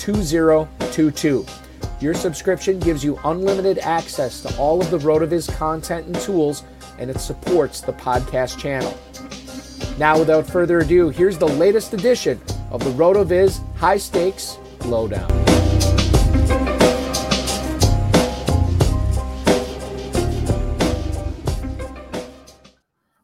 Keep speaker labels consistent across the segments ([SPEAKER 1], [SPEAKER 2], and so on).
[SPEAKER 1] DIO2022. Your subscription gives you unlimited access to all of the RotoViz content and tools, and it supports the podcast channel. Now, without further ado, here's the latest edition of the RotoViz High Stakes Lowdown.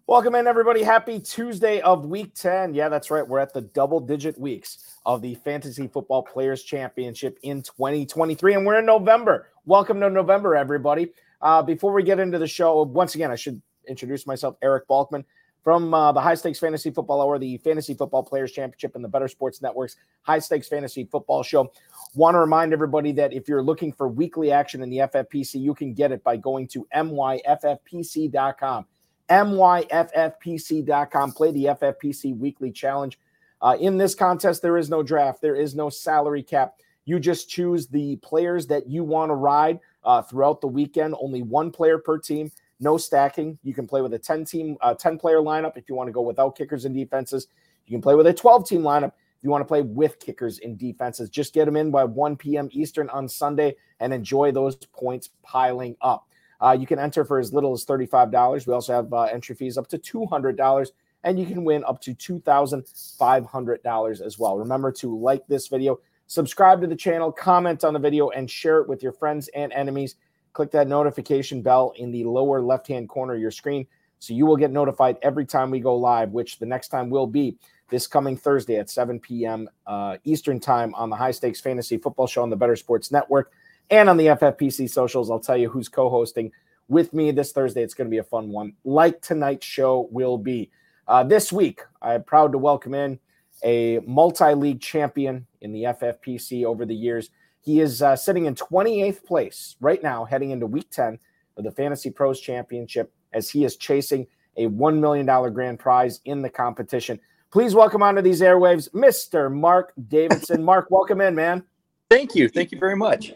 [SPEAKER 1] Welcome in, everybody. Happy Tuesday of week 10. Yeah, that's right. We're at the double digit weeks of the Fantasy Football Players Championship in 2023, and we're in November. Welcome to November, everybody. Uh, before we get into the show, once again, I should introduce myself, Eric Balkman from uh, the High Stakes Fantasy Football Hour, the Fantasy Football Players Championship, and the Better Sports Network's High Stakes Fantasy Football Show. Want to remind everybody that if you're looking for weekly action in the FFPC, you can get it by going to myffpc.com. myffpc.com. Play the FFPC Weekly Challenge uh, in this contest, there is no draft, there is no salary cap. You just choose the players that you want to ride uh, throughout the weekend. Only one player per team, no stacking. You can play with a 10 team, uh, 10 player lineup if you want to go without kickers and defenses. You can play with a 12 team lineup if you want to play with kickers and defenses. Just get them in by 1 p.m. Eastern on Sunday and enjoy those points piling up. Uh, you can enter for as little as $35. We also have uh, entry fees up to $200 and you can win up to $2,500 as well. Remember to like this video, subscribe to the channel, comment on the video, and share it with your friends and enemies. Click that notification bell in the lower left hand corner of your screen so you will get notified every time we go live, which the next time will be this coming Thursday at 7 p.m. Uh, Eastern Time on the High Stakes Fantasy Football Show on the Better Sports Network and on the FFPC socials. I'll tell you who's co hosting with me this Thursday. It's going to be a fun one, like tonight's show will be. Uh, this week, I'm proud to welcome in a multi league champion in the FFPC over the years. He is uh, sitting in 28th place right now, heading into week 10 of the Fantasy Pros Championship as he is chasing a $1 million grand prize in the competition. Please welcome onto these airwaves, Mr. Marc Davidson. Marc, welcome in, man.
[SPEAKER 2] Thank you. Thank you very much.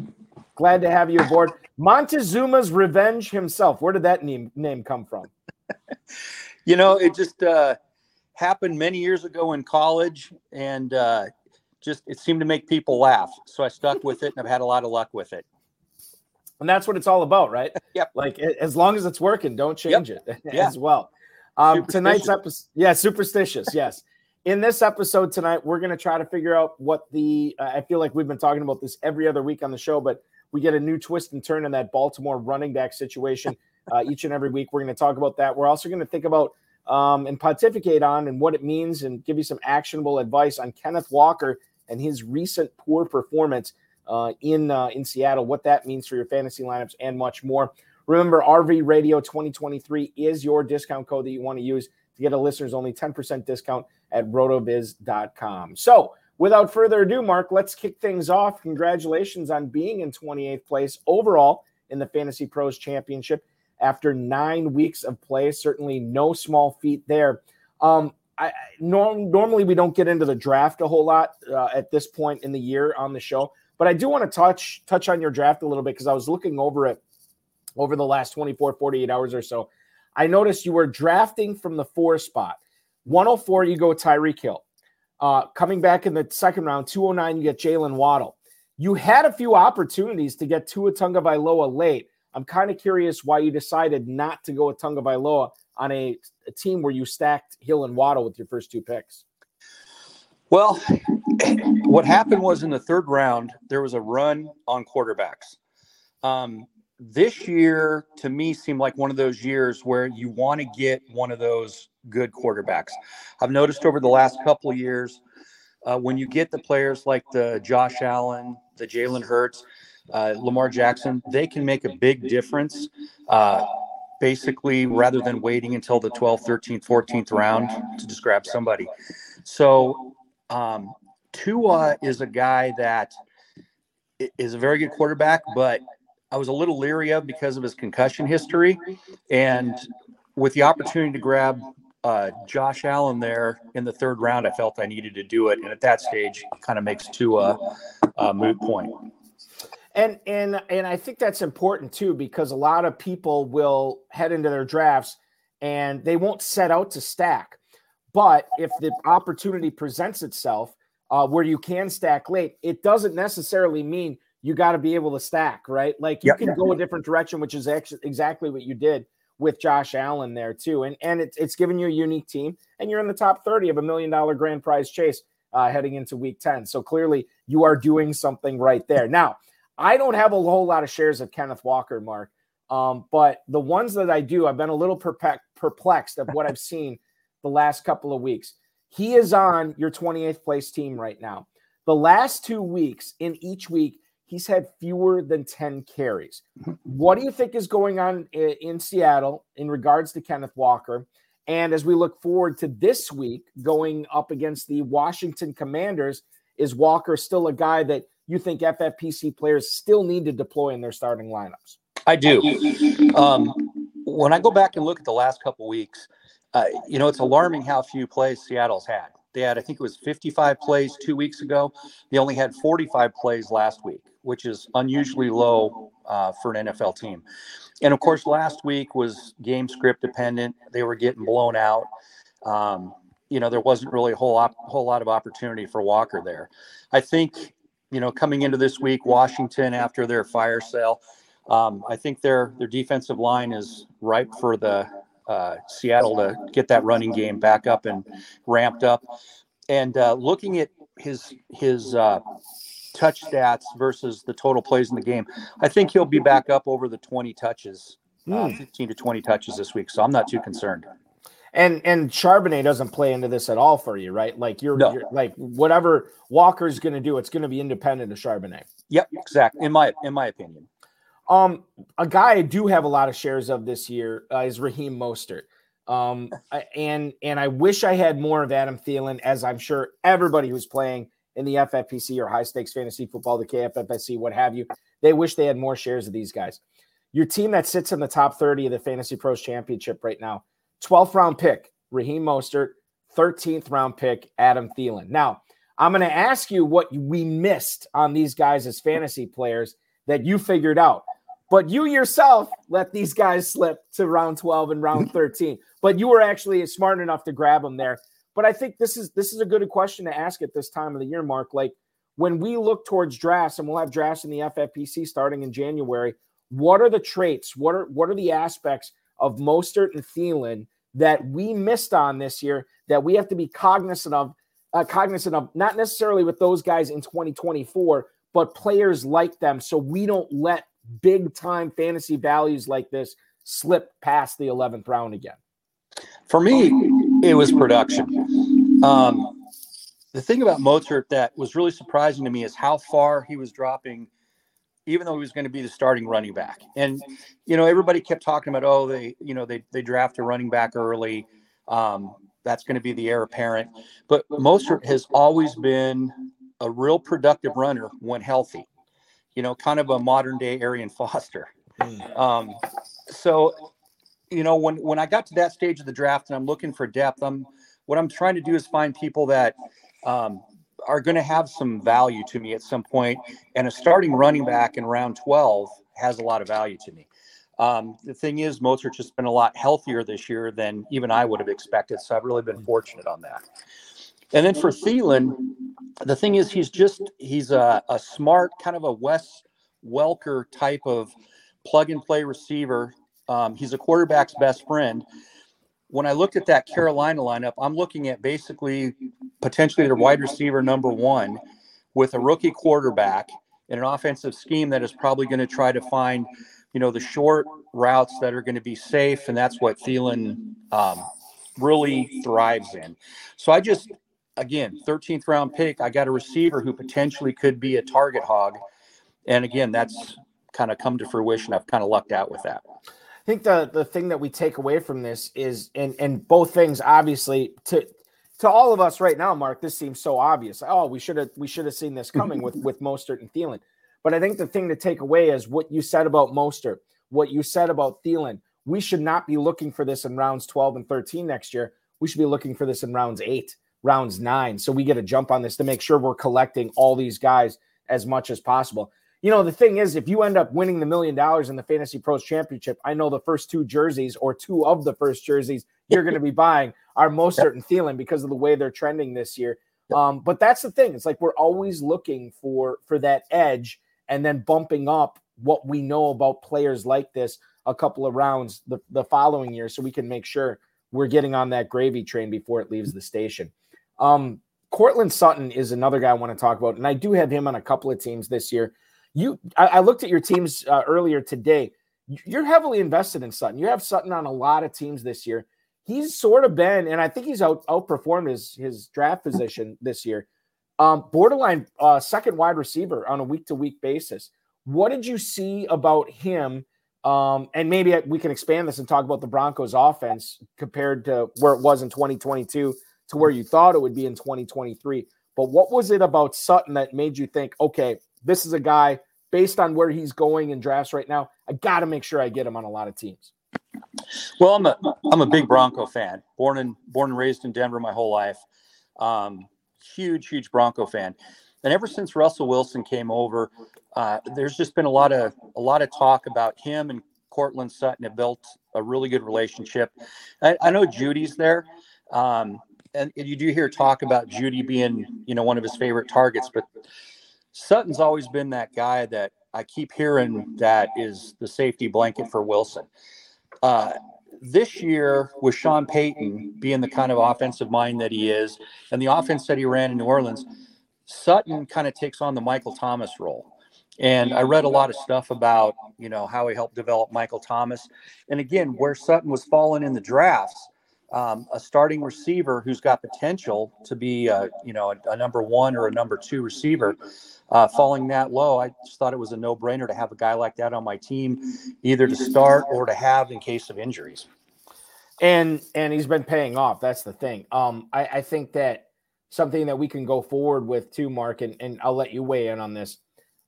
[SPEAKER 1] Glad to have you aboard. Montezuma's Revenge himself. Where did that name, name come from?
[SPEAKER 2] you know, it just uh, happened many years ago in college, and uh, just it seemed to make people laugh. So I stuck with it, and I've had a lot of luck with it.
[SPEAKER 1] And that's what it's all about, right?
[SPEAKER 2] Yep.
[SPEAKER 1] Like as long as it's working, don't change
[SPEAKER 2] yep.
[SPEAKER 1] it
[SPEAKER 2] yeah.
[SPEAKER 1] as well. Um, tonight's episode, yeah, superstitious, yes. In this episode tonight, we're going to try to figure out what the. Uh, I feel like we've been talking about this every other week on the show, but we get a new twist and turn in that Baltimore running back situation uh, each and every week. We're going to talk about that. We're also going to think about um, and pontificate on and what it means and give you some actionable advice on Kenneth Walker and his recent poor performance uh, in uh, in Seattle, what that means for your fantasy lineups and much more. Remember, RV Radio 2023 is your discount code that you want to use to get a listeners only 10% discount at rotoviz.com. So, without further ado, Mark, let's kick things off. Congratulations on being in 28th place overall in the Fantasy Pros Championship after nine weeks of play. Certainly no small feat there. Um, I, norm, normally we don't get into the draft a whole lot uh, at this point in the year on the show, but I do want to touch touch on your draft a little bit because I was looking over it over the last 24, 48 hours or so. I noticed you were drafting from the four spot. 104, you go Tyreek Hill. Uh, coming back in the second round, 209, you get Jalen Waddle. You had a few opportunities to get Tua Tagovailoa late. I'm kind of curious why you decided not to go with Tua Tagovailoa on a, a, team where you stacked Hill and Waddle with your first two picks.
[SPEAKER 2] Well, what happened was in the third round, there was a run on quarterbacks. Um, this year, to me, seemed like one of those years where you want to get one of those good quarterbacks. I've noticed over the last couple of years, uh, when you get the players like the Josh Allen, the Jalen Hurts, uh, Lamar Jackson, they can make a big difference. Uh, basically, rather than waiting until the 12th, 13th, 14th round to just grab somebody. So, um, Tua is a guy that is a very good quarterback, but I was a little leery of because of his concussion history. And with the opportunity to grab uh, Josh Allen there in the third round, I felt I needed to do it, and at that stage, kind of makes Tua a moot point.
[SPEAKER 1] And and and I think that's important too because a lot of people will head into their drafts and they won't set out to stack, but if the opportunity presents itself uh, where you can stack late, it doesn't necessarily mean you got to be able to stack, right? Like you yep. can go a different direction, which is actually exactly what you did with Josh Allen there too. And and it's it's giving you a unique team, and you're in the top 30 of a million dollar grand prize chase uh, heading into week 10. So clearly you are doing something right there. Now, I don't have a whole lot of shares of Kenneth Walker, Marc. Um, but the ones that I do, I've been a little perplexed of what I've seen the last couple of weeks. He is on your 28th place team right now. The last two weeks, in each week, he's had fewer than 10 carries. What do you think is going on in Seattle in regards to Kenneth Walker? And as we look forward to this week going up against the Washington Commanders, is Walker still a guy that you think FFPC players still need to deploy in their starting lineups?
[SPEAKER 2] I do. Um, when I go back and look at the last couple weeks, uh, you know, it's alarming how few plays Seattle's had. They had, I think it was 55 plays two weeks ago. They only had 45 plays last week which is unusually low uh, for an NFL team. And of course, last week was game script dependent. They were getting blown out. Um, you know, there wasn't really a whole op- whole lot of opportunity for Walker there. I think, you know, coming into this week, Washington after their fire sale, um, I think their their defensive line is ripe for the uh, Seattle to get that running game back up and ramped up. And uh, looking at his his uh, touch stats versus the total plays in the game, I think he'll be back up over the 20 touches, mm. uh, hmm. 15 to 20 touches this week. So I'm not too concerned.
[SPEAKER 1] And and Charbonnet doesn't play into this at all for you, right? Like you're, no. you're like whatever Walker's going to do, it's going to be independent of Charbonnet.
[SPEAKER 2] Yep, exactly. In my in my opinion.
[SPEAKER 1] Um, a guy I do have a lot of shares of this year uh, is Raheem Mostert. Um, and and I wish I had more of Adam Thielen, as I'm sure everybody who's playing in the FFPC or high stakes fantasy football, the KFFSC, what have you. They wish they had more shares of these guys. Your team that sits in the top 30 of the Fantasy Pros Championship right now, 12th round pick, Raheem Mostert, 13th round pick, Adam Thielen. Now, I'm going to ask you what we missed on these guys as fantasy players that you figured out. But you yourself let these guys slip to round 12 and round 13. But you were actually smart enough to grab them there. But I think this is this is a good question to ask at this time of the year, Marc. Like when we look towards drafts, and we'll have drafts in the FFPC starting in January. What are the traits? What are what are the aspects of Mostert and Thielen that we missed on this year that we have to be cognizant of? Uh, cognizant of not necessarily with those guys in 2024, but players like them, so we don't let big time fantasy values like this slip past the 11th round again.
[SPEAKER 2] For me, it was production. Um, the thing about Mostert that was really surprising to me is how far he was dropping, even though he was going to be the starting running back. And you know, everybody kept talking about, oh, they, you know, they they draft a running back early. Um, that's going to be the heir apparent. But Mostert has always been a real productive runner when healthy. You know, kind of a modern day Arian Foster. Mm. Um, so, you know, when when I got to that stage of the draft and I'm looking for depth, I'm what I'm trying to do is find people that um, are going to have some value to me at some point, and a starting running back in round 12 has a lot of value to me. Um, the thing is, Mostert just been a lot healthier this year than even I would have expected, so I've really been fortunate on that. And then for Thielen, the thing is, he's just he's a, a smart kind of a Wes Welker type of plug and play receiver. Um, he's a quarterback's best friend. When I looked at that Carolina lineup, I'm looking at basically potentially their wide receiver number one with a rookie quarterback in an offensive scheme that is probably going to try to find, you know, the short routes that are going to be safe, and that's what Thielen um, really thrives in. So I just again, 13th round pick. I got a receiver who potentially could be a target hog. And again, that's kind of come to fruition. I've kind of lucked out with that.
[SPEAKER 1] I think the the thing that we take away from this is and and both things obviously to to all of us right now, Marc, this seems so obvious. Oh, we should have we should have seen this mm-hmm. coming with with Mostert and Thielen. But I think the thing to take away is what you said about Mostert, what you said about Thielen. We should not be looking for this in rounds 12 and 13 next year. We should be looking for this in rounds eight rounds nine. So we get a jump on this to make sure we're collecting all these guys as much as possible. You know, the thing is, if you end up winning the million dollars in the Fantasy Pros Championship, I know the first two jerseys or two of the first jerseys you're going to be buying are Mostert certain Thielen because of the way they're trending this year. Um, but that's the thing. It's like we're always looking for for that edge and then bumping up what we know about players like this a couple of rounds the, the following year so we can make sure we're getting on that gravy train before it leaves the station. Um, Courtland Sutton is another guy I want to talk about, and I do have him on a couple of teams this year. You, I, I looked at your teams uh, earlier today. You're heavily invested in Sutton. You have Sutton on a lot of teams this year. He's sort of been, and I think he's out outperformed his his draft position this year. Um, borderline uh, second wide receiver on a week to week basis. What did you see about him? Um, and maybe we can expand this and talk about the Broncos offense compared to where it was in 2022 to where you thought it would be in 2023. But what was it about Sutton that made you think, okay, this is a guy based on where he's going in drafts right now? I got to make sure I get him on a lot of teams.
[SPEAKER 2] Well, I'm a I'm a big Bronco fan. Born and born and raised in Denver my whole life. Um, huge, huge Bronco fan. And ever since Russell Wilson came over, uh, there's just been a lot of a lot of talk about him and Courtland Sutton have built a really good relationship. I, I know Jeudy's there. Um, and you do hear talk about Jeudy being, you know, one of his favorite targets, but Sutton's always been that guy that I keep hearing that is the safety blanket for Wilson. Uh, this year, with Sean Payton being the kind of offensive mind that he is, and the offense that he ran in New Orleans, Sutton kind of takes on the Michael Thomas role. And I read a lot of stuff about, you know, how he helped develop Michael Thomas. And again, where Sutton was falling in the drafts, um, a starting receiver who's got potential to be, a, you know, a, a number one or a number two receiver, uh, falling that low, I just thought it was a no-brainer to have a guy like that on my team, either to start or to have in case of injuries.
[SPEAKER 1] And and he's been paying off. That's the thing. Um, I, I think that something that we can go forward with too, Marc, and, and I'll let you weigh in on this.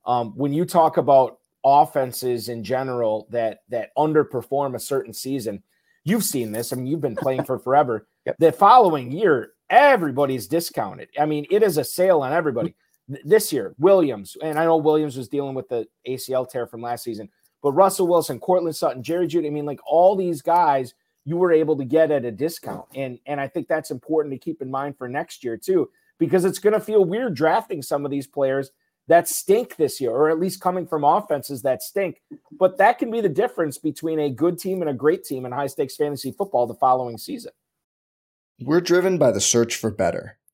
[SPEAKER 1] Um, when you talk about offenses in general that that underperform a certain season, You've seen this. I mean, you've been playing for forever. Yep. The following year, everybody's discounted. I mean, it is a sale on everybody. This year, Williams, and I know Williams was dealing with the ACL tear from last season, but Russell Wilson, Courtland Sutton, Jerry Jeudy, I mean, like all these guys you were able to get at a discount. And and I think that's important to keep in mind for next year too, because it's going to feel weird drafting some of these players that stink this year, or at least coming from offenses that stink. But that can be the difference between a good team and a great team in high stakes fantasy football the following season.
[SPEAKER 3] We're driven by the search for better.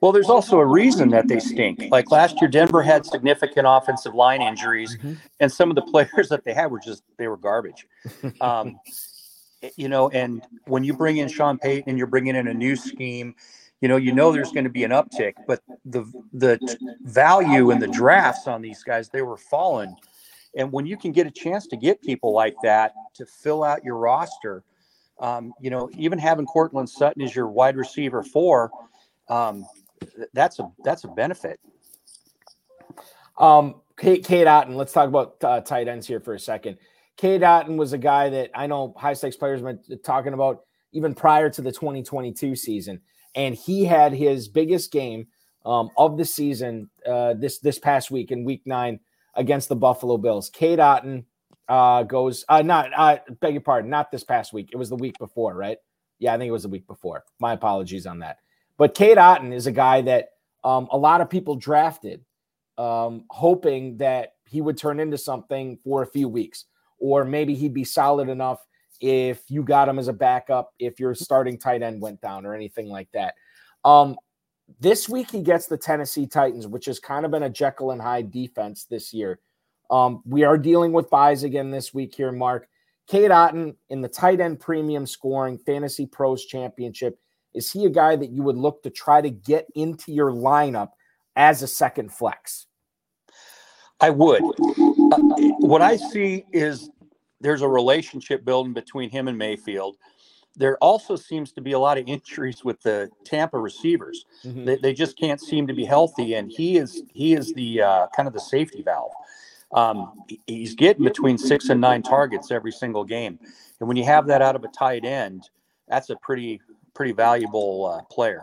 [SPEAKER 2] Well, there's also a reason that they stink. Like last year, Denver had significant offensive line injuries,
[SPEAKER 1] Mm-hmm.
[SPEAKER 2] and some of the players that they had were just they were garbage. Um, you know, and when you bring in Sean Payton and you're bringing in a new scheme, you know, you know there's going to be an uptick, but the the value in the drafts on these guys they were falling, and when you can get a chance to get people like that to fill out your roster, um, you know, even having Courtland Sutton as your wide receiver four. Um, that's a that's a benefit.
[SPEAKER 1] Um, Cade, Cade Otton, let's talk about uh, tight ends here for a second. Cade Otton was a guy that I know high stakes players have been talking about even prior to the 2022 season, and he had his biggest game um, of the season uh, this this past week in Week Nine against the Buffalo Bills. Cade Otton uh, goes uh, not uh, beg your pardon, not this past week. It was the week before, right? Yeah, I think it was the week before. My apologies on that. But Cade Otton is a guy that um, a lot of people drafted um, hoping that he would turn into something for a few weeks, or maybe he'd be solid enough if you got him as a backup, if your starting tight end went down or anything like that. Um, this week he gets the Tennessee Titans, which has kind of been a Jekyll and Hyde defense this year. Um, we are dealing with byes again this week here, Marc. Cade Otton in the tight end premium scoring fantasy pros championship. Is he a guy that you would look to try to get into your lineup as a second flex?
[SPEAKER 2] I would. Uh, what I see is there's a relationship building between him and Mayfield. There also seems to be a lot of injuries with the Tampa receivers.
[SPEAKER 1] Mhm.
[SPEAKER 2] They, they just can't seem to be healthy, and he is he is the uh, kind of the safety valve. Um, he's getting between six and nine targets every single game, and when you have that out of a tight end, that's a pretty pretty valuable uh, player.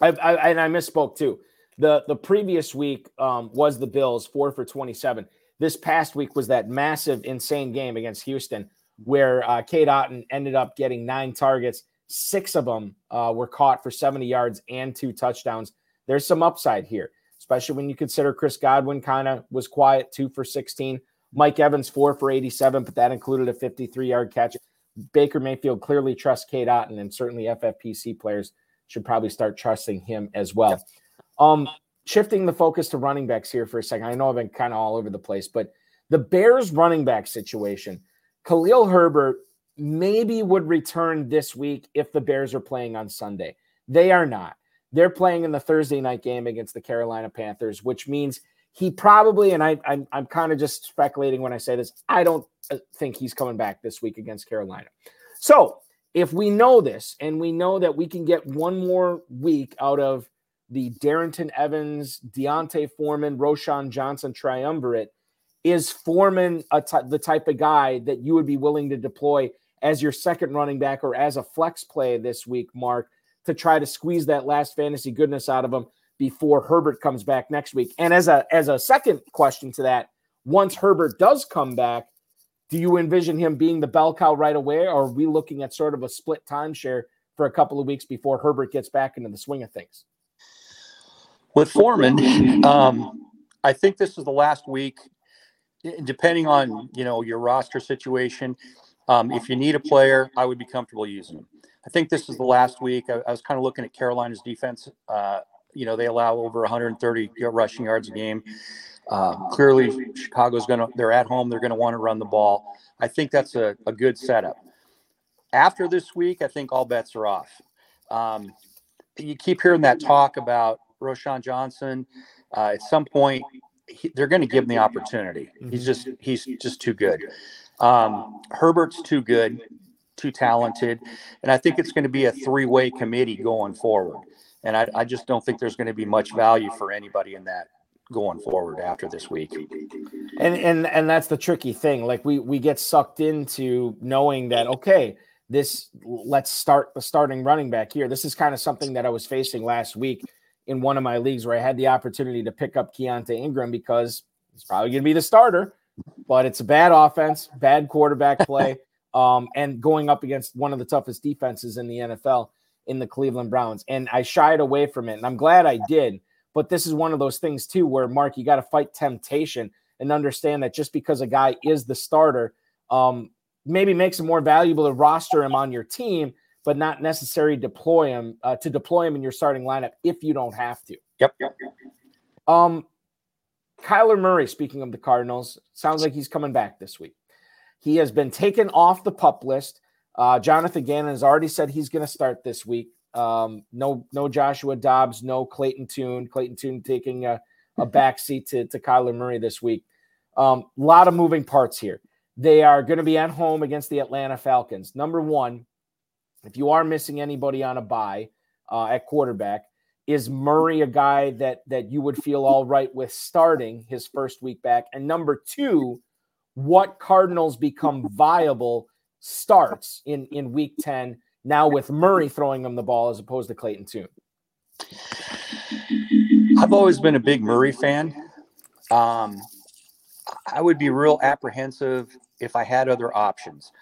[SPEAKER 1] I, I and I misspoke too. The the previous week um, was the Bills four for twenty seven. This past week was that massive, insane game against Houston where uh, Cade Otton ended up getting nine targets. Six of them uh, were caught for seventy yards and two touchdowns. There's some upside here, especially when you consider Chris Godwin kind of was quiet, two for sixteen. Mike Evans four for eighty seven, but that included a fifty three yard catch. Baker Mayfield clearly trusts Cade Otton, and certainly FFPC players should probably start trusting him as well. Um, shifting the focus to running backs here for a second. I know I've been kind of all over the place, but the Bears running back situation, Khalil Herbert maybe would return this week if the Bears are playing on Sunday. They are not. They're playing in the Thursday night game against the Carolina Panthers, which means he probably, and I, I'm, I'm kind of just speculating when I say this, I don't uh, think he's coming back this week against Carolina. So if we know this and we know that we can get one more week out of the Darrynton Evans, D'Onta Foreman, Roschon Johnson triumvirate, is Foreman the type of guy that you would be willing to deploy as your second running back or as a flex play this week, Marc, to try to squeeze that last fantasy goodness out of him before Herbert comes back next week? And as a as a second question to that, once Herbert does come back, do you envision him being the bell cow right away, or are we looking at sort of a split timeshare for a couple of weeks before Herbert gets back into the swing of things?
[SPEAKER 2] With Foreman, um, I think this is the last week, depending on you know your roster situation. Um, if you need a player, I would be comfortable using him. I think this is the last week. I, I was kind of looking at Carolina's defense. Uh, you know, they allow over 130 rushing yards a game. Uh, clearly, Chicago's going to, they're at home. They're going to want to run the ball. I think that's a, a good setup. After this week, I think all bets are off. Um, you keep hearing that talk about Roschon Johnson. Uh, at some point, he, they're going to give him the opportunity. He's just he's just too good. Um, Herbert's too good, too talented, and I think it's going to be a three-way committee going forward. And I, I just don't think there's going to be much value for anybody in that going forward after this week.
[SPEAKER 1] And and and that's the tricky thing. Like we we get sucked into knowing that okay, this let's start the starting running back here. This is kind of something that I was facing last week in one of my leagues where I had the opportunity to pick up Keaontay Ingram because he's probably going to be the starter, but it's a bad offense, bad quarterback play, um, and going up against one of the toughest defenses in the NFL in the Cleveland Browns. And I shied away from it, and I'm glad I did. But this is one of those things too, where Marc, you got to fight temptation and understand that just because a guy is the starter, um, maybe makes it more valuable to roster him on your team but not necessarily deploy him uh, to deploy him in your starting lineup if you don't have to.
[SPEAKER 2] Yep. yep, yep.
[SPEAKER 1] Um, Kyler Murray, speaking of the Cardinals, sounds like he's coming back this week. He has been taken off the pup list. Uh, Jonathan Gannon has already said he's going to start this week. Um, no, no Joshua Dobbs, no Clayton Tune. Clayton Tune taking a, a backseat to, to Kyler Murray this week. A um, lot of moving parts here. They are going to be at home against the Atlanta Falcons. Number one, if you are missing anybody on a bye uh, at quarterback, is Murray a guy that that you would feel all right with starting his first week back? And number two, what Cardinals become viable starts in in week 10 now with Murray throwing them the ball as opposed to Clayton Tune?
[SPEAKER 2] I've always been a big Murray fan. Um, I would be real apprehensive if I had other options.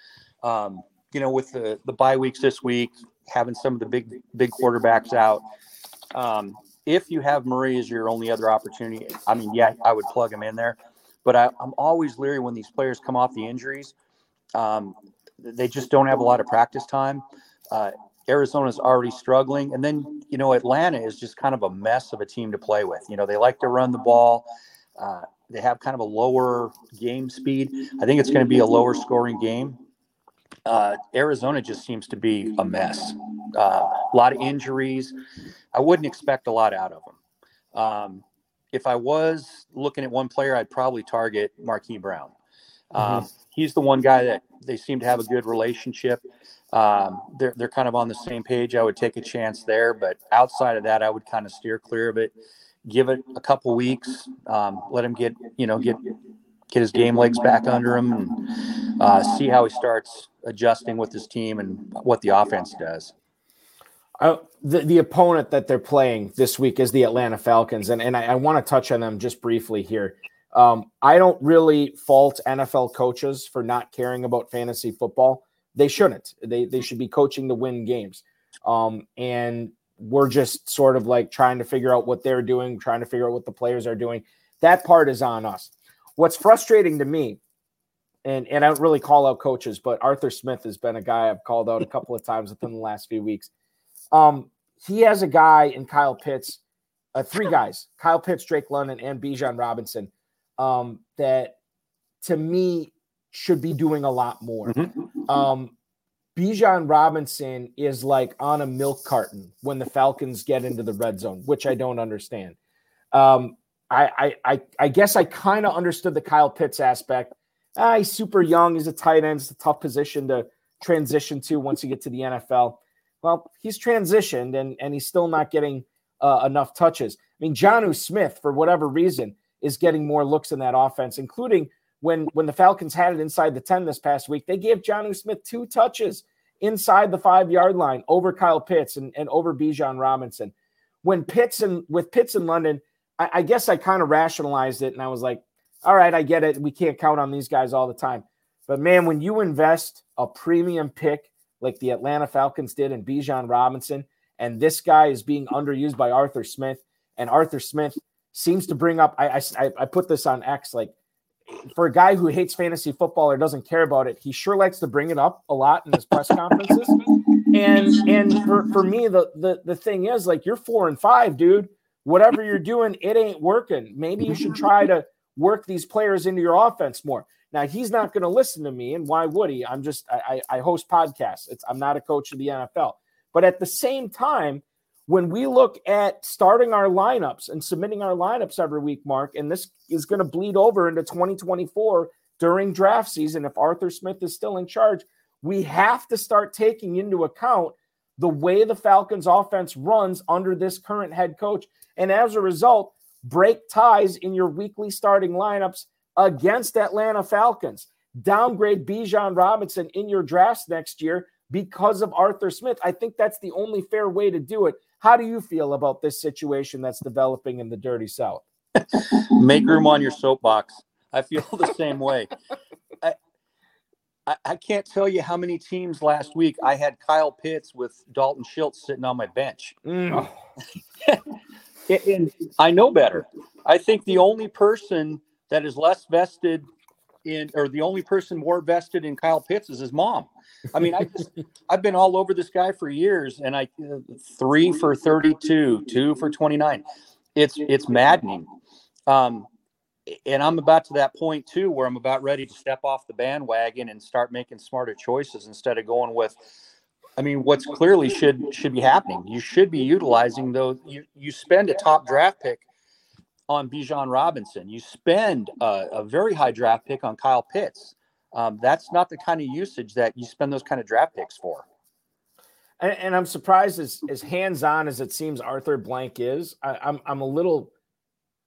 [SPEAKER 2] Um, you know, with the the bye weeks this week, having some of the big big quarterbacks out. Um, if you have Murray as your only other opportunity, I mean, yeah, I would plug him in there. But I, am always leery when these players come off the injuries. Um, they just don't have a lot of practice time. Uh, Arizona's already struggling, and then you know Atlanta is just kind of a mess of a team to play with. You know, they like to run the ball. Uh, they have kind of a lower game speed. I think it's going to be a lower scoring game uh, Arizona just seems to be a mess. Uh, a lot of injuries. I wouldn't expect a lot out of them. Um, if I was looking at one player, I'd probably target Marquise Brown. Um, mm-hmm. He's the one guy that they seem to have a good relationship. Um, they're they're kind of on the same page. I would take a chance there, but outside of that, I would kind of steer clear of it. Give it a couple weeks. Um, let him get you know get get his game legs back under him and uh, see how he starts adjusting with his team and what the offense does.
[SPEAKER 1] Uh, the, the opponent that they're playing this week is the Atlanta Falcons, and, and I, I want to touch on them just briefly here. Um, I don't really fault NFL coaches for not caring about fantasy football. They shouldn't. They they should be coaching to win games. Um, and we're just sort of like trying to figure out what they're doing, trying to figure out what the players are doing. That part is on us. What's frustrating to me, and and I don't really call out coaches, but Arthur Smith has been a guy I've called out a couple of times within the last few weeks. Um, he has a guy in Kyle Pitts, uh, three guys: Kyle Pitts, Drake London, and Bijan Robinson. Um, that to me should be doing a lot more. Mm-hmm. Um, Bijan Robinson is like on a milk carton when the Falcons get into the red zone, which I don't understand. Um, I I I guess I kind of understood the Kyle Pitts aspect. Ah, he's super young. He's a tight end. It's a tough position to transition to once you get to the NFL. Well, he's transitioned and and he's still not getting uh, enough touches. I mean, Jonnu Smith, for whatever reason, is getting more looks in that offense, including when when the Falcons had it inside the 10 this past week. They gave Jonnu Smith two touches inside the five yard line over Kyle Pitts and, and over Bijan Robinson. When Pitts and with Pitts in London, I, I guess I kind of rationalized it and I was like, all right, I get it. We can't count on these guys all the time. But man, when you invest a premium pick like the Atlanta Falcons did in Bijan Robinson, and this guy is being underused by Arthur Smith, and Arthur Smith seems to bring up, I, I, I put this on X, like for a guy who hates fantasy football or doesn't care about it, he sure likes to bring it up a lot in his press conferences. And and for, for me, the, the the thing is like you're four and five, dude whatever you're doing, it ain't working. Maybe you should try to work these players into your offense more. Now he's not going to listen to me, and why would he? I'm just I, I host podcasts. It's I'm not a coach of the NFL, but at the same time, when we look at starting our lineups and submitting our lineups every week, Marc, and this is going to bleed over into 2024 during draft season, if Arthur Smith is still in charge, we have to start taking into account the way the Falcons offense runs under this current head coach. And as a result, break ties in your weekly starting lineups against Atlanta Falcons. Downgrade Bijan Robinson in your drafts next year because of Arthur Smith. I think that's the only fair way to do it. How do you feel about this situation that's developing in the Dirty South?
[SPEAKER 2] Make room on your soapbox. I feel the same way. I, I, I can't tell you how many teams last week I had Kyle Pitts with Dalton Schultz sitting on my bench.
[SPEAKER 1] Mm.
[SPEAKER 2] And- and I know better. I think the only person that is less vested in, or the only person more vested in Kyle Pitts is his mom. I mean, I just, I've been all over this guy for years, and I uh, three for thirty-two, two for twenty-nine. It's it's maddening. Um, and I'm about to that point too, where I'm about ready to step off the bandwagon and start making smarter choices instead of going with. I mean, what's clearly should should be happening. You should be utilizing those. You you spend a top draft pick on Bijan Robinson. You spend a, a very high draft pick on Kyle Pitts. Um, that's not the kind of usage that you spend those kind of draft picks for.
[SPEAKER 1] And, and I'm surprised as, as hands on as it seems Arthur Blank is. I, I'm I'm a little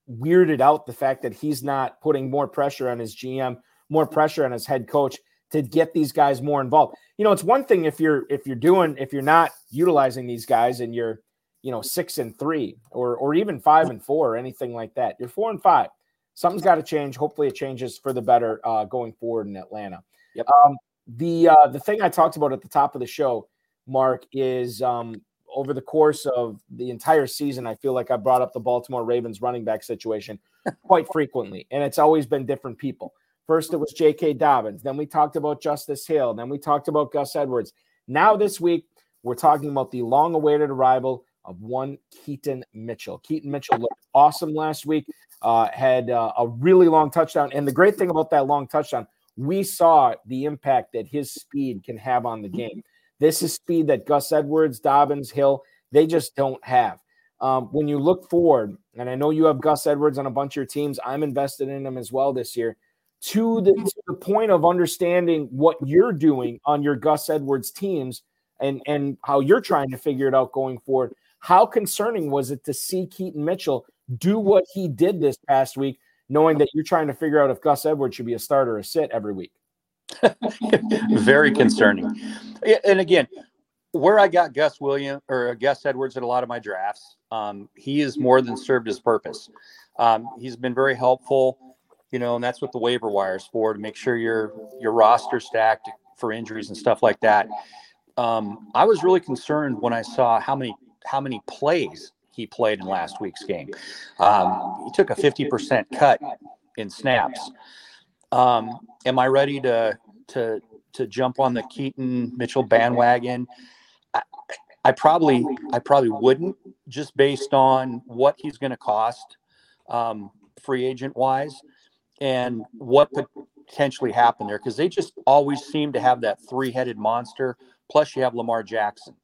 [SPEAKER 1] weirded out the fact that he's not putting more pressure on his GM, more pressure on his head coach to get these guys more involved. You know, it's one thing if you're if you're doing if you're not utilizing these guys and you're you know six and three or or even five and four or anything like that. You're four and five. Something's got to change. Hopefully, it changes for the better uh, going forward in Atlanta.
[SPEAKER 2] Yep.
[SPEAKER 1] Um, the uh, the thing I talked about at the top of the show, Marc, is um, over the course of the entire season, I feel like I brought up the Baltimore Ravens running back situation quite frequently, and it's always been different people. First, it was J.K. Dobbins. Then we talked about Justice Hill. Then we talked about Gus Edwards. Now, this week, we're talking about the long awaited arrival of one Keaton Mitchell. Keaton Mitchell looked awesome last week, uh, had uh, a really long touchdown. And the great thing about that long touchdown, we saw the impact that his speed can have on the game. This is speed that Gus Edwards, Dobbins, Hill, they just don't have. Um, when you look forward, and I know you have Gus Edwards on a bunch of your teams, I'm invested in him as well this year. To the, to the point of understanding what you're doing on your Gus Edwards teams and and how you're trying to figure it out going forward. How concerning was it to see Keaton Mitchell do what he did this past week, knowing that you're trying to figure out if Gus Edwards should be a starter or a sit every week?
[SPEAKER 2] Very concerning. And again, where I got Gus William or Gus Edwards in a lot of my drafts, um, he has more than served his purpose. Um, he's been very helpful, you know, and that's what the waiver wire is for to make sure your your roster stacked for injuries and stuff like that. Um, I was really concerned when I saw how many how many plays he played in last week's game. Um, he took a fifty percent cut in snaps. Um, am I ready to to to jump on the Keaton Mitchell bandwagon? I, I probably I probably wouldn't just based on what he's going to cost um, free agent wise and what could potentially happen there because they just always seem to have that three headed monster. Plus, you have Lamar Jackson.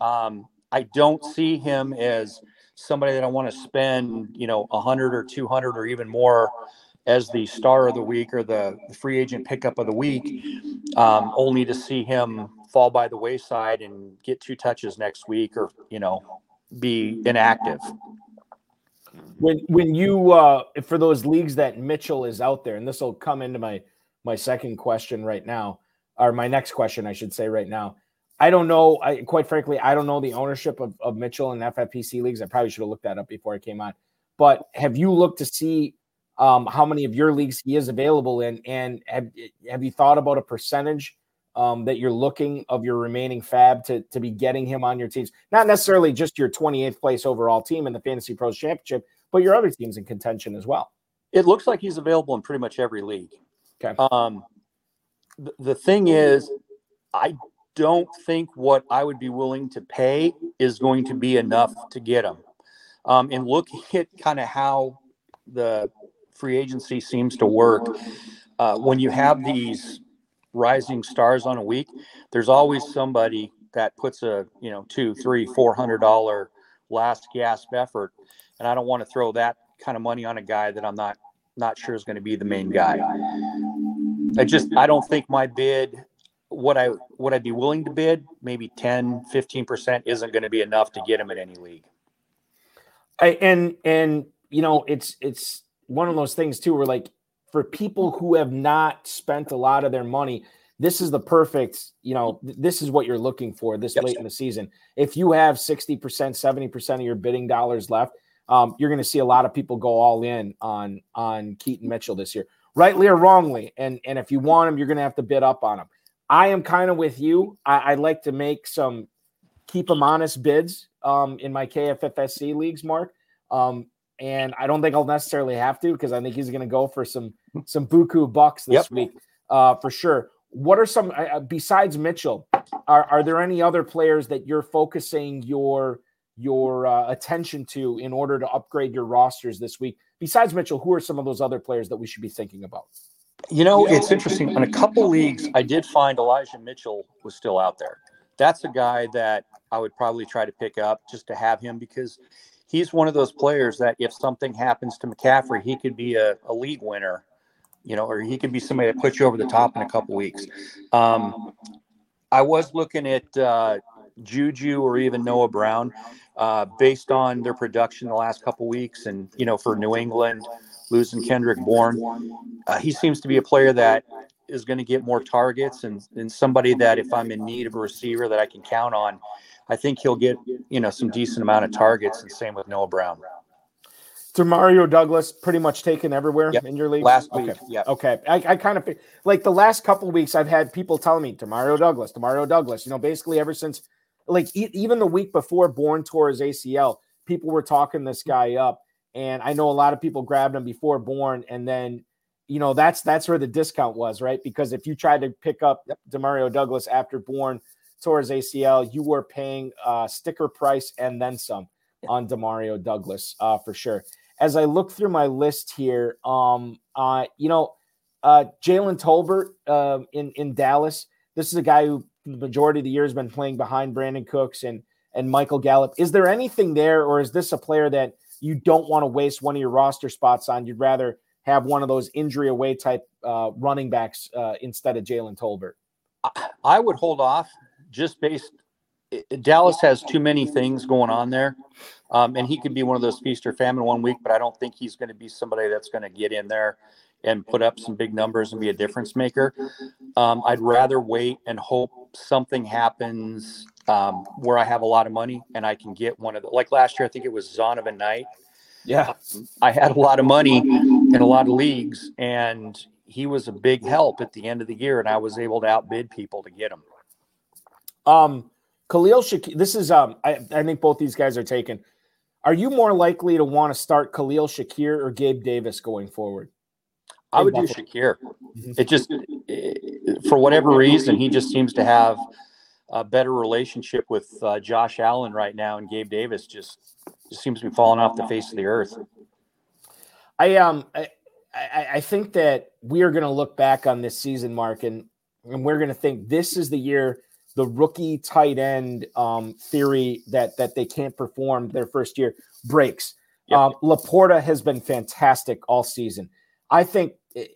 [SPEAKER 2] Um, I don't see him as somebody that I want to spend, you know, a hundred or two hundred or even more as the star of the week or the, the free agent pickup of the week, um, only to see him fall by the wayside and get two touches next week or you know be inactive.
[SPEAKER 1] when when you uh for those leagues that Mitchell is out there, and this will come into my my second question right now, or my next question, I should say right now. I don't know. I quite frankly, I don't know the ownership of, of Mitchell and FFPC leagues. I probably should have looked that up before I came on. But have you looked to see um, how many of your leagues he is available in, and have have you thought about a percentage um, that you're looking of your remaining FAAB to to be getting him on your teams? Not necessarily just your 28th place overall team in the Fantasy Pros Championship, but your other teams in contention as well.
[SPEAKER 2] It looks like he's available in pretty much every league.
[SPEAKER 1] Okay.
[SPEAKER 2] Um, the, the thing is, I don't think what I would be willing to pay is going to be enough to get him. Um, and looking at kind of how the free agency seems to work, uh, when you have these rising stars on a week, there's always somebody that puts a you know two, three, four hundred dollar last gasp effort, and I don't want to throw that kind of money on a guy that I'm not not sure is going to be the main guy. I just I don't think my bid what I what I'd be willing to bid, maybe 10, 15% isn't going to be enough to get him in any league.
[SPEAKER 1] I, and and you know it's it's one of those things too where like for people who have not spent a lot of their money this is the perfect you know th- this is what you're looking for this
[SPEAKER 2] Yep.
[SPEAKER 1] late in the season if you have 60% 70% of your bidding dollars left um, you're going to see a lot of people go all in on on keaton mitchell this year rightly or wrongly and and if you want him you're going to have to bid up on him i am kind of with you I, i like to make some keep them honest bids um, in my kffsc leagues mark um, and I don't think I'll necessarily have to because I think he's going to go for some some buku bucks this
[SPEAKER 2] Yep.
[SPEAKER 1] week uh, for sure. What are some uh, besides Mitchell? Are are there any other players that you're focusing your your uh, attention to in order to upgrade your rosters this week? Besides Mitchell, who are some of those other players that we should be thinking about?
[SPEAKER 2] You know, it's interesting. In a couple leagues, I did find Elijah Mitchell was still out there. That's a guy that I would probably try to pick up just to have him because he's one of those players that if something happens to McCaffrey, he could be a, a league winner, you know, or he could be somebody that puts you over the top in a couple weeks. Um, I was looking at uh, Juju or even Noah Brown uh, based on their production the last couple weeks, and you know, for New England losing Kendrick Bourne, uh, he seems to be a player that is going to get more targets and, and somebody that if I'm in need of a receiver that I can count on, I think he'll get you know some decent amount of targets. And same with Noah Brown
[SPEAKER 1] Demario Douglas, pretty much taken everywhere
[SPEAKER 2] Yep.
[SPEAKER 1] in your league
[SPEAKER 2] last
[SPEAKER 1] Okay.
[SPEAKER 2] week. Yeah,
[SPEAKER 1] Okay, I, I kind of like the last couple of weeks. I've had people telling me Demario Douglas, Demario Douglas. You know, basically ever since like e- even the week before Bourne tore his ACL, people were talking this guy up, and I know a lot of people grabbed him before Bourne, and then you know that's that's where the discount was, right? Because if you tried to pick up Demario Douglas after Bourne tore his ACL, you were paying uh, sticker price and then some on Demario Douglas uh, for sure. As I look through my list here, um, uh, you know, uh, Jalen Tolbert uh, in in Dallas. This is a guy who the majority of the year has been playing behind Brandin Cooks and and Michael Gallup. Is there anything there, or is this a player that you don't want to waste one of your roster spots on? You'd rather have one of those injury away type uh, running backs uh, instead of Jalen Tolbert.
[SPEAKER 2] I would hold off just based. Dallas has too many things going on there, um, and he could be one of those feast or famine one week. But I don't think he's going to be somebody that's going to get in there and put up some big numbers and be a difference maker. Um, I'd rather wait and hope something happens um, where I have a lot of money and I can get one of the like last year. I think it was Zonovan Knight.
[SPEAKER 1] Yeah,
[SPEAKER 2] I had a lot of money in a lot of leagues, and he was a big help at the end of the year, and I was able to outbid people to get him.
[SPEAKER 1] Um, Khalil Shakir. This is um. I, I think both these guys are taken. Are you more likely to want to start Khalil Shakir or Gabe Davis going forward?
[SPEAKER 2] I would do
[SPEAKER 1] Buffalo?
[SPEAKER 2] Shakir.
[SPEAKER 1] Mhm.
[SPEAKER 2] It just, eh, for whatever reason, he just seems to have a better relationship with uh, Josh Allen right now, and Gabe Davis just, just seems to be falling off the face of the earth.
[SPEAKER 1] I um I, I, think that we are going to look back on this season, Mark, and and we're going to think this is the year the rookie tight end um, theory that that they can't perform their first year breaks.
[SPEAKER 2] Yep.
[SPEAKER 1] Um, Laporta has been fantastic all season. I think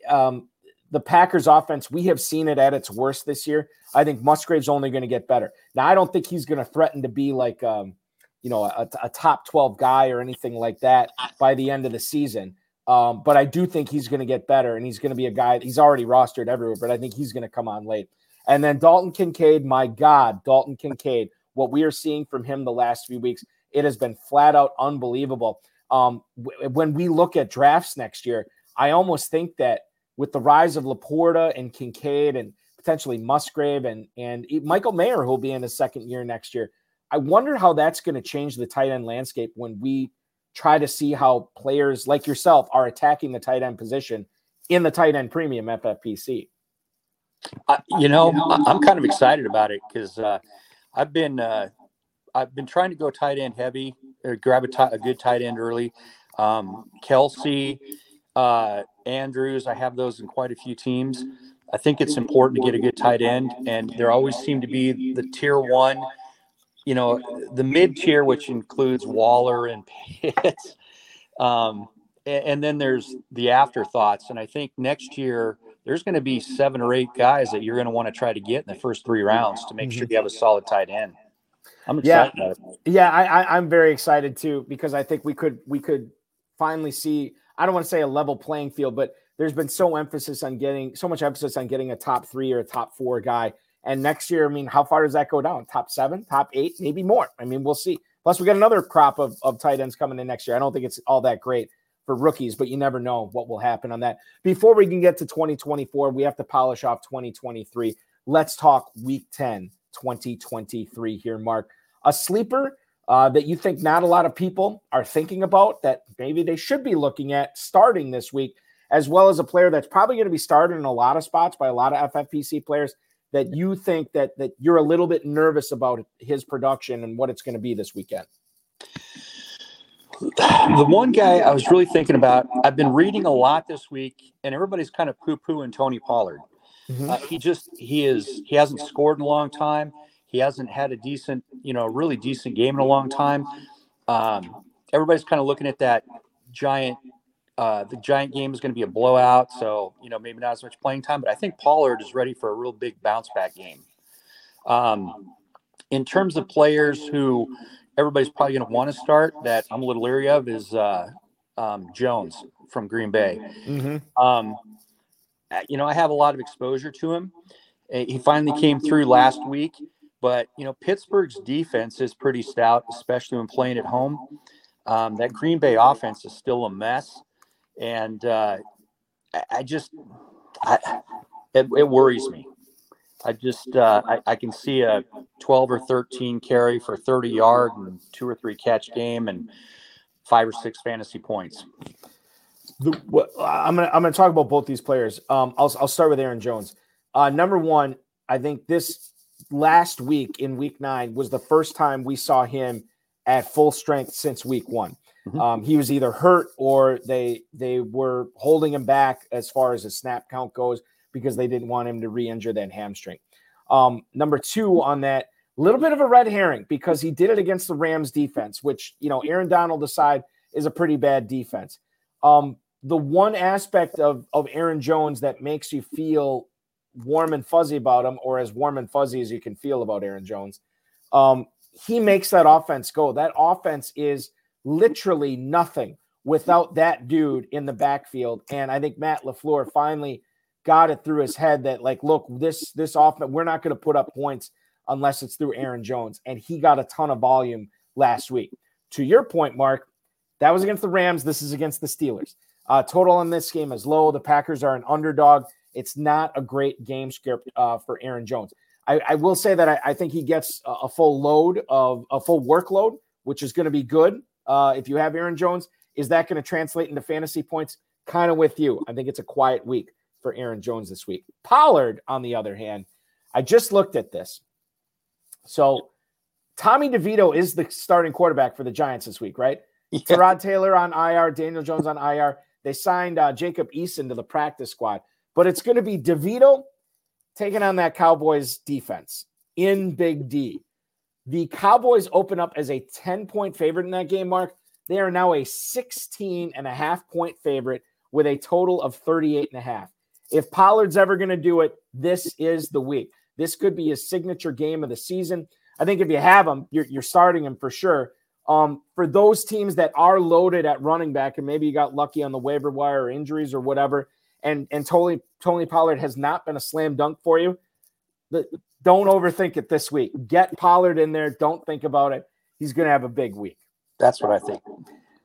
[SPEAKER 1] um, the Packers offense, we have seen it at its worst this year. I think Musgrave's only going to get better. Now, I don't think he's going to threaten to be like, um, you know, a, a top 12 guy or anything like that by the end of the season. Um, but I do think he's going to get better and he's going to be a guy, he's already rostered everywhere, but I think he's going to come on late. And then Dalton Kincaid, my God, Dalton Kincaid, what we are seeing from him the last few weeks, it has been flat out unbelievable. Um, w- when we look at drafts next year, I almost think that with the rise of Laporta and Kincaid and potentially Musgrave and and Michael Mayer, who'll be in his second year next year, I wonder how that's going to change the tight end landscape when we try to see how players like yourself are attacking the tight end position in the tight end premium FFPC.
[SPEAKER 2] I, you know, I'm kind of excited about it because uh, I've been uh, I've been trying to go tight end heavy or grab a, good tight end early. Um, Kelsey, uh, Andrews, I have those in quite a few teams. I think it's important to get a good tight end, and there always seem to be the tier one, you know, the mid tier, which includes Waller and Pitts. Um, and, then there's the afterthoughts. And I think next year there's going to be seven or eight guys that you're going to want to try to get in the first three rounds to make sure you have a solid tight end. I'm
[SPEAKER 1] Yeah.
[SPEAKER 2] excited about it.
[SPEAKER 1] Yeah, I, I I'm very excited too because I think we could we could finally see. I don't want to say a level playing field, but there's been so emphasis on getting so much emphasis on getting a top three or a top four guy. And next year, I mean, how far does that go down? Top seven, top eight, maybe more. I mean, we'll see. Plus, we got another crop of, of tight ends coming in next year. I don't think it's all that great for rookies, but you never know what will happen on that. Before we can get to 2024, we have to polish off 2023. Let's talk week 10, 2023 here, Mark. A sleeper uh, that you think not a lot of people are thinking about that maybe they should be looking at starting this week, as well as a player that's probably going to be started in a lot of spots by a lot of FFPC players that you think that that you're a little bit nervous about his production and what it's going to be this weekend.
[SPEAKER 2] The one guy I was really thinking about, I've been reading a lot this week, and everybody's kind of poo pooing Tony Pollard. Uh, he just he is he hasn't scored in a long time. He hasn't had a decent, you know, really decent game in a long time. Um, everybody's kind of looking at that giant. Uh, the giant game is going to be a blowout, so you know maybe not as much playing time. But I think Pollard is ready for a real big bounce back game. Um, in terms of players who everybody's probably going to want to start, that I'm a little leery of is uh, um, Jones from Green Bay.
[SPEAKER 1] Mm-hmm.
[SPEAKER 2] Um, you know, I have a lot of exposure to him. He finally came through last week, but you know, Pittsburgh's defense is pretty stout, especially when playing at home. Um, that Green Bay offense is still a mess, and uh, I, I just, I, it, it worries me. I just, uh, I, I can see a 12 or 13 carry for 30 yard and two or three catch game and five or six fantasy points.
[SPEAKER 1] The, what, I'm gonna I'm gonna talk about both these players. Um, I'll I'll start with Aaron Jones. Uh, number one, I think this last week in week nine was the first time we saw him at full strength since week one.
[SPEAKER 2] Mhm.
[SPEAKER 1] Um, he was either hurt or they they were holding him back as far as his snap count goes because they didn't want him to re-injure that hamstring. Um, number two on that, little bit of a red herring because he did it against the Rams defense, which you know Aaron Donald aside is a pretty bad defense. Um, the one aspect of of Aaron Jones that makes you feel warm and fuzzy about him, or as warm and fuzzy as you can feel about Aaron Jones, um, he makes that offense go. That offense is literally nothing without that dude in the backfield. And I think Matt Lafleur finally got it through his head that like, look, this this offense, we're not going to put up points unless it's through Aaron Jones, and he got a ton of volume last week. To your point, Mark, that was against the Rams. This is against the Steelers. Uh, total on this game is low. The Packers are an underdog. It's not a great game script uh, for Aaron Jones. I, I will say that I, I think he gets a, full load of a full workload, which is going to be good. Uh, if you have Aaron Jones, is that going to translate into fantasy points? Kind of with you. I think it's a quiet week for Aaron Jones this week. Pollard, on the other hand, I just looked at this. So Tommy DeVito is the starting quarterback for the Giants this week, right?
[SPEAKER 2] Yeah.
[SPEAKER 1] Tyrod Taylor on IR, Daniel Jones on IR. They signed uh, Jacob Eason to the practice squad, but it's going to be DeVito taking on that Cowboys defense in Big D. The Cowboys open up as a 10 point favorite in that game, Mark. They are now a 16 and a half point favorite with a total of 38 and a half. If Pollard's ever going to do it, this is the week. This could be his signature game of the season. I think if you have him, you're, you're starting him for sure. Um, for those teams that are loaded at running back, and maybe you got lucky on the waiver wire or injuries or whatever, and and Tony Tony Pollard has not been a slam dunk for you. The, don't overthink it this week. Get Pollard in there. Don't think about it. He's going to have a big week.
[SPEAKER 2] That's what I think.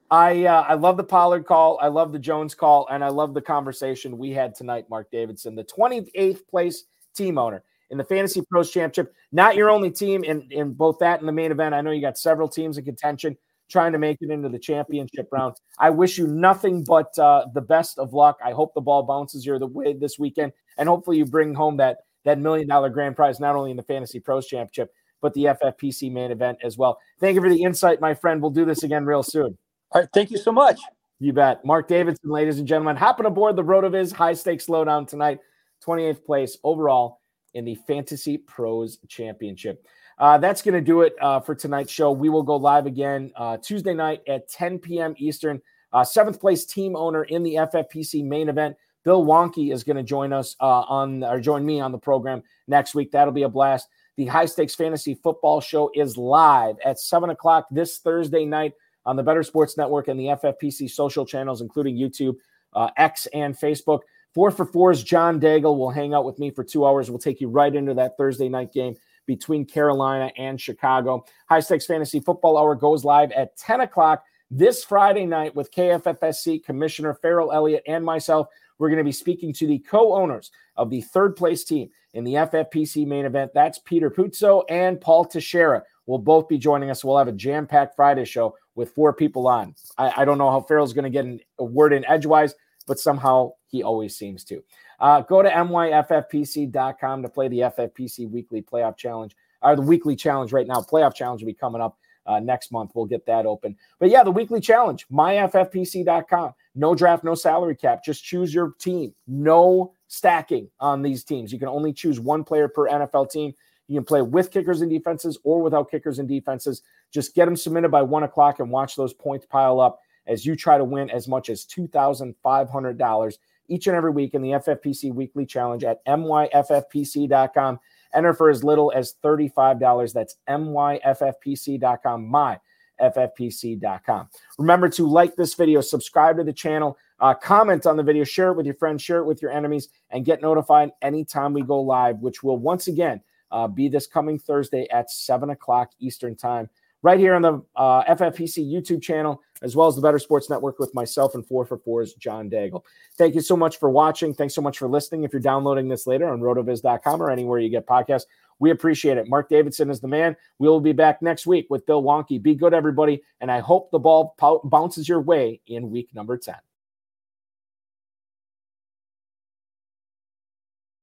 [SPEAKER 1] I uh, I love the Pollard call. I love the Jones call, and I love the conversation we had tonight. Mark Davidson, the 28th place team owner in the Fantasy Pros Championship. Not your only team in in both that and the main event. I know you got several teams in contention trying to make it into the championship round. I wish you nothing but uh, the best of luck. I hope the ball bounces your way this weekend, and hopefully you bring home that that million dollar grand prize not only in the Fantasy Pros Championship but the FFPC main event as well. Thank you for the insight, my friend. We'll do this again real soon.
[SPEAKER 2] All right. Thank you so much.
[SPEAKER 1] You bet. Mark Davidson, ladies and gentlemen, hopping aboard the RotoViz high stakes Lowdown tonight. 28th place overall in the Fantasy Pros Championship. Uh, that's going to do it uh, for tonight's show. We will go live again uh, Tuesday night at 10 p.m. Eastern. Uh, seventh place team owner in the FFPC main event, Bill Wonky, is going to join us uh, on or join me on the program next week. That'll be a blast. The High Stakes Fantasy Football Show is live at seven o'clock this Thursday night on the Better Sports Network and the FFPC social channels, including YouTube, uh, X, and Facebook. Four for Four's John Daigle will hang out with me for two hours. We'll take you right into that Thursday night game between Carolina and Chicago. High Stakes Fantasy Football Hour goes live at 10 o'clock this Friday night with KFFSC Commissioner Farrell Elliott and myself. We're going to be speaking to the co owners of the third place team in the FFPC main event. That's Peter Puzzo and Paul Teixeira will both be joining us. We'll have a jam packed Friday show with four people on. I, I don't know how Farrell's going to get an, a word in edgewise, but somehow he always seems to. Uh, go to myffpc.com to play the FFPC weekly playoff challenge, or the weekly challenge right now. Playoff challenge will be coming up uh, next month. We'll get that open. But yeah, the weekly challenge, myffpc.com. No draft, no salary cap. Just choose your team. No stacking on these teams. You can only choose one player per NFL team. You can play with kickers and defenses or without kickers and defenses. Just get them submitted by one o'clock and watch those points pile up as you try to win as much as $2,500 each and every week in the FFPC Weekly Challenge at myffpc.com. Enter for as little as $35. That's myffpc.com, myffpc.com. Remember to like this video, subscribe to the channel, uh, comment on the video, share it with your friends, share it with your enemies, and get notified anytime we go live, which will once again uh, be this coming Thursday at 7 o'clock Eastern Time, right here on the uh, FFPC YouTube channel, as well as the Better Sports Network with myself and 4 for 4's John Daigle. Thank you so much for watching. Thanks so much for listening. If you're downloading this later on rotoviz.com or anywhere you get podcasts, we appreciate it. Mark Davidson is the man. We will be back next week with Bill Wonky. Be good, everybody. And I hope the ball bounces your way in week number 10.